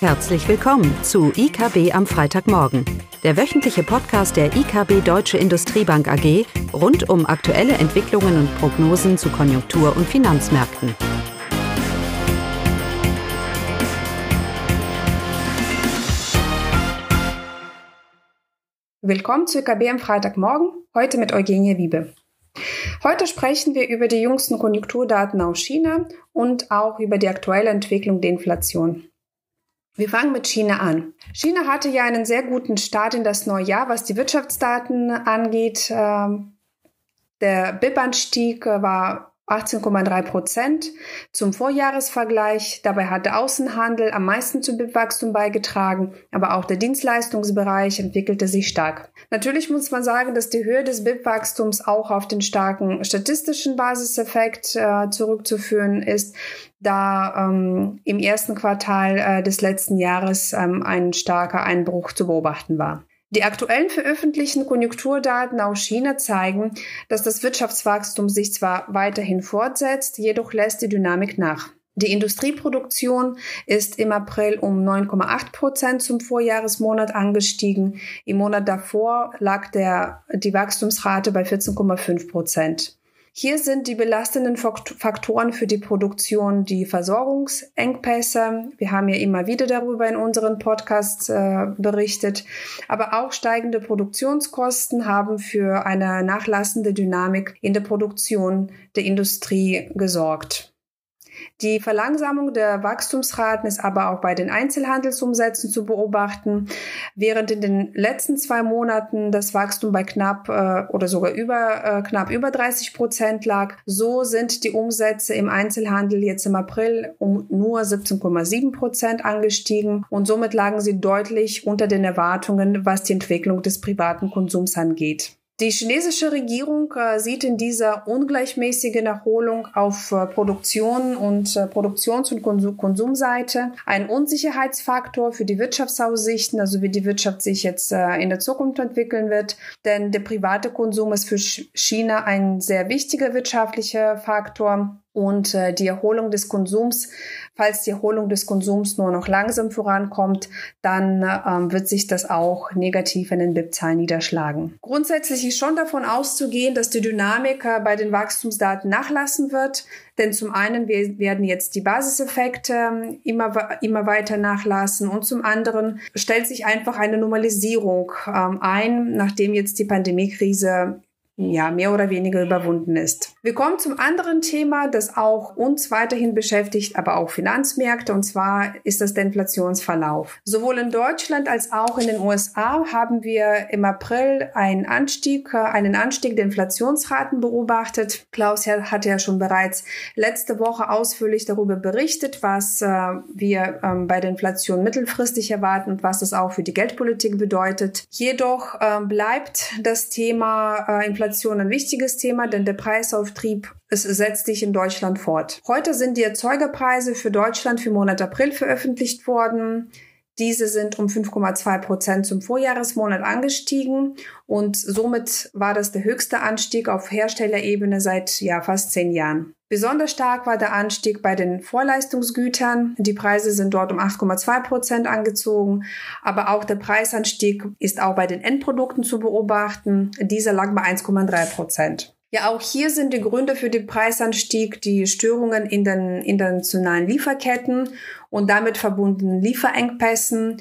Herzlich willkommen zu IKB am Freitagmorgen, der wöchentliche Podcast der IKB Deutsche Industriebank AG rund um aktuelle Entwicklungen und Prognosen zu Konjunktur- und Finanzmärkten. Willkommen zu IKB am Freitagmorgen, heute mit Eugenie Wiebe. Heute sprechen wir über die jüngsten Konjunkturdaten aus China und auch über die aktuelle Entwicklung der Inflation. Wir fangen mit China an. China hatte ja einen sehr guten Start in das neue Jahr, was die Wirtschaftsdaten angeht. Ähm, der BIP-Anstieg war 18,3 Prozent zum Vorjahresvergleich. Dabei hat der Außenhandel am meisten zum BIP-Wachstum beigetragen, aber auch der Dienstleistungsbereich entwickelte sich stark. Natürlich muss man sagen, dass die Höhe des BIP-Wachstums auch auf den starken statistischen Basiseffekt äh, zurückzuführen ist, da ähm, im ersten Quartal äh, des letzten Jahres ähm, ein starker Einbruch zu beobachten war. Die aktuellen veröffentlichten Konjunkturdaten aus China zeigen, dass das Wirtschaftswachstum sich zwar weiterhin fortsetzt, jedoch lässt die Dynamik nach. Die Industrieproduktion ist im April um 9,8 Prozent zum Vorjahresmonat angestiegen. Im Monat davor lag der, die Wachstumsrate bei 14,5 Prozent. Hier sind die belastenden Faktoren für die Produktion die Versorgungsengpässe. Wir haben ja immer wieder darüber in unseren Podcasts äh, berichtet. Aber auch steigende Produktionskosten haben für eine nachlassende Dynamik in der Produktion der Industrie gesorgt. Die Verlangsamung der Wachstumsraten ist aber auch bei den Einzelhandelsumsätzen zu beobachten. Während in den letzten zwei Monaten das Wachstum bei knapp äh, oder sogar über äh, knapp über 30 Prozent lag, so sind die Umsätze im Einzelhandel jetzt im April um nur 17,7 Prozent angestiegen und somit lagen sie deutlich unter den Erwartungen, was die Entwicklung des privaten Konsums angeht. Die chinesische Regierung äh, sieht in dieser ungleichmäßigen Erholung auf äh, Produktion und äh, Produktions- und Konsum Konsumseite einen Unsicherheitsfaktor für die Wirtschaftsaussichten, also wie die Wirtschaft sich jetzt äh, in der Zukunft entwickeln wird. Denn der private Konsum ist für China ein sehr wichtiger wirtschaftlicher Faktor und äh, die Erholung des Konsums, falls die Erholung des Konsums nur noch langsam vorankommt, dann ähm, wird sich das auch negativ in den BIP-Zahlen niederschlagen. Grundsätzlich ist schon davon auszugehen, dass die Dynamik äh, bei den Wachstumsdaten nachlassen wird, denn zum einen werden jetzt die Basiseffekte ähm, immer, immer weiter nachlassen und zum anderen stellt sich einfach eine Normalisierung ähm, ein, nachdem jetzt die Pandemiekrise ja, mehr oder weniger überwunden ist. Wir kommen zum anderen Thema, das auch uns weiterhin beschäftigt, aber auch Finanzmärkte, und zwar ist das der Inflationsverlauf. Sowohl in Deutschland als auch in den USA haben wir im April einen Anstieg, einen Anstieg der Inflationsraten beobachtet. Klaus hat ja schon bereits letzte Woche ausführlich darüber berichtet, was äh, wir ähm, bei der Inflation mittelfristig erwarten und was das auch für die Geldpolitik bedeutet. Jedoch äh, bleibt das Thema äh, Inflation ein wichtiges Thema, denn der Preisauftrieb es setzt sich in Deutschland fort. Heute sind die Erzeugerpreise für Deutschland für Monat April veröffentlicht worden. Diese sind um 5,2 Prozent zum Vorjahresmonat angestiegen und somit war das der höchste Anstieg auf Herstellerebene seit ja, fast zehn Jahren. Besonders stark war der Anstieg bei den Vorleistungsgütern. Die Preise sind dort um 8,2 Prozent angezogen, aber auch der Preisanstieg ist auch bei den Endprodukten zu beobachten. Dieser lag bei 1,3 Prozent. Ja, auch hier sind die Gründe für den Preisanstieg die Störungen in den internationalen Lieferketten und damit verbundenen Lieferengpässen.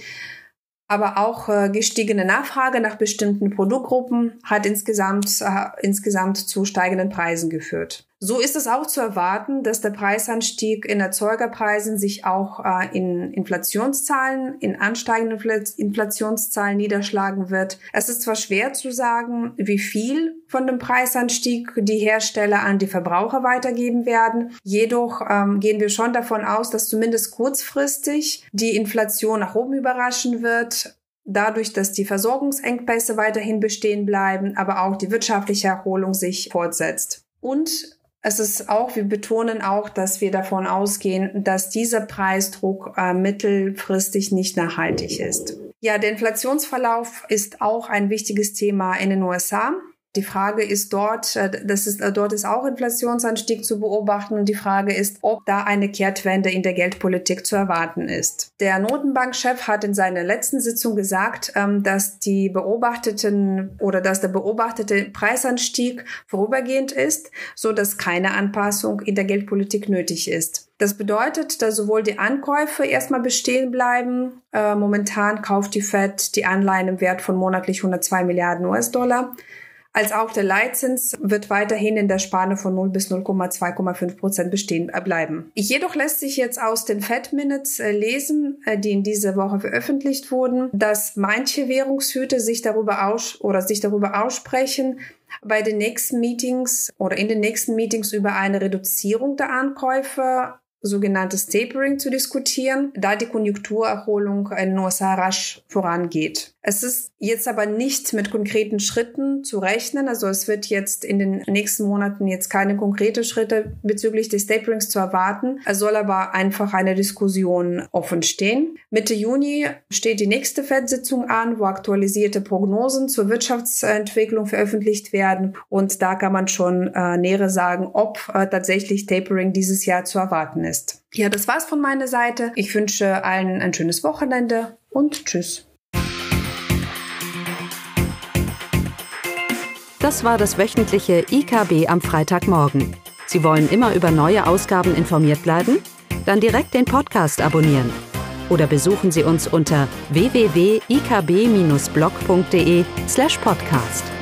Aber auch äh, gestiegene Nachfrage nach bestimmten Produktgruppen hat insgesamt, äh, insgesamt zu steigenden Preisen geführt. So ist es auch zu erwarten, dass der Preisanstieg in Erzeugerpreisen sich auch äh, in Inflationszahlen, in ansteigenden Inflationszahlen niederschlagen wird. Es ist zwar schwer zu sagen, wie viel von dem Preisanstieg die Hersteller an die Verbraucher weitergeben werden. Jedoch ähm, gehen wir schon davon aus, dass zumindest kurzfristig die Inflation nach oben überraschen wird dadurch, dass die Versorgungsengpässe weiterhin bestehen bleiben, aber auch die wirtschaftliche Erholung sich fortsetzt. Und es ist auch, wir betonen auch, dass wir davon ausgehen, dass dieser Preisdruck äh, mittelfristig nicht nachhaltig ist. Ja, der Inflationsverlauf ist auch ein wichtiges Thema in den USA. Die Frage ist dort, äh, das ist, äh, dort ist auch Inflationsanstieg zu beobachten und die Frage ist, ob da eine Kehrtwende in der Geldpolitik zu erwarten ist. Der Notenbankchef hat in seiner letzten Sitzung gesagt, ähm, dass die beobachteten oder dass der beobachtete Preisanstieg vorübergehend ist, so dass keine Anpassung in der Geldpolitik nötig ist. Das bedeutet, dass sowohl die Ankäufe erstmal bestehen bleiben. Äh, momentan kauft die Fed die Anleihen im Wert von monatlich 102 Milliarden US-Dollar als auch der Leitzins wird weiterhin in der Spanne von 0 bis 0,2,5 Prozent bestehen äh, bleiben. Jedoch lässt sich jetzt aus den Fed Minutes äh, lesen, äh, die in dieser Woche veröffentlicht wurden, dass manche Währungshüte sich darüber aus oder sich darüber aussprechen, bei den nächsten Meetings oder in den nächsten Meetings über eine Reduzierung der Ankäufe sogenanntes Tapering zu diskutieren, da die Konjunkturerholung in USA rasch vorangeht. Es ist jetzt aber nicht mit konkreten Schritten zu rechnen. Also es wird jetzt in den nächsten Monaten jetzt keine konkrete Schritte bezüglich des Taperings zu erwarten. Es soll aber einfach eine Diskussion offen stehen. Mitte Juni steht die nächste FED-Sitzung an, wo aktualisierte Prognosen zur Wirtschaftsentwicklung veröffentlicht werden. Und da kann man schon äh, näher sagen, ob äh, tatsächlich Tapering dieses Jahr zu erwarten ist. Ja, das war's von meiner Seite. Ich wünsche allen ein schönes Wochenende und tschüss. Das war das wöchentliche IKB am Freitagmorgen. Sie wollen immer über neue Ausgaben informiert bleiben? Dann direkt den Podcast abonnieren. Oder besuchen Sie uns unter www.ikb-blog.de slash podcast.